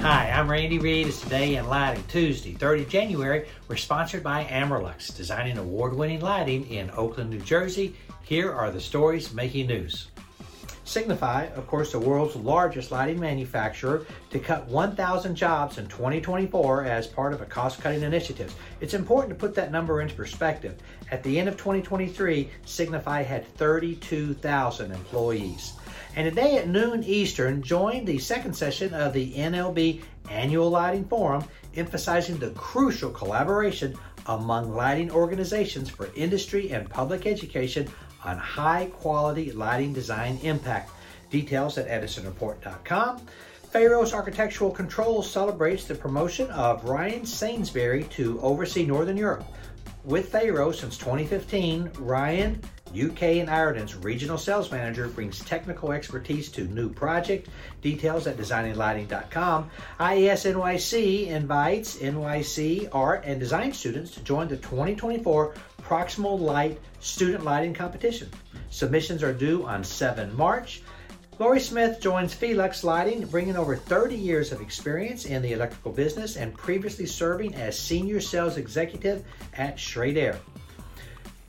Hi, I'm Randy Reed. It's Today in Lighting, Tuesday, 30 January. We're sponsored by Amerlux, designing award-winning lighting in Oakland, New Jersey. Here are the stories making news. Signify, of course, the world's largest lighting manufacturer, to cut 1,000 jobs in 2024 as part of a cost-cutting initiative. It's important to put that number into perspective. At the end of 2023, Signify had 32,000 employees. And today at noon Eastern, join the second session of the NLB Annual Lighting Forum, emphasizing the crucial collaboration among lighting organizations for industry and public education on high quality lighting design impact. Details at edisonreport.com. Pharos Architectural Controls celebrates the promotion of Ryan Sainsbury to oversee Northern Europe. With Pharos since 2015, Ryan UK and Ireland's regional sales manager brings technical expertise to new project. Details at designinglighting.com. IES NYC invites NYC art and design students to join the 2024 Proximal Light Student Lighting Competition. Submissions are due on 7 March. Lori Smith joins Feelux Lighting, bringing over 30 years of experience in the electrical business and previously serving as senior sales executive at Schrader.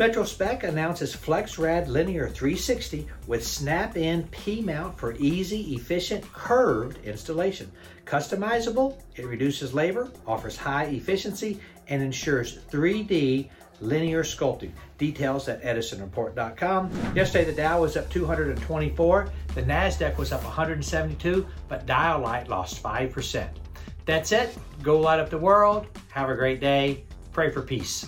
Metrospec announces FlexRad Linear 360 with snap-in P-mount for easy, efficient, curved installation. Customizable, it reduces labor, offers high efficiency, and ensures 3D linear sculpting. Details at edisonreport.com. Yesterday, the Dow was up 224. The NASDAQ was up 172, but Dialight lost 5%. That's it. Go light up the world. Have a great day. Pray for peace.